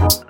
Bye.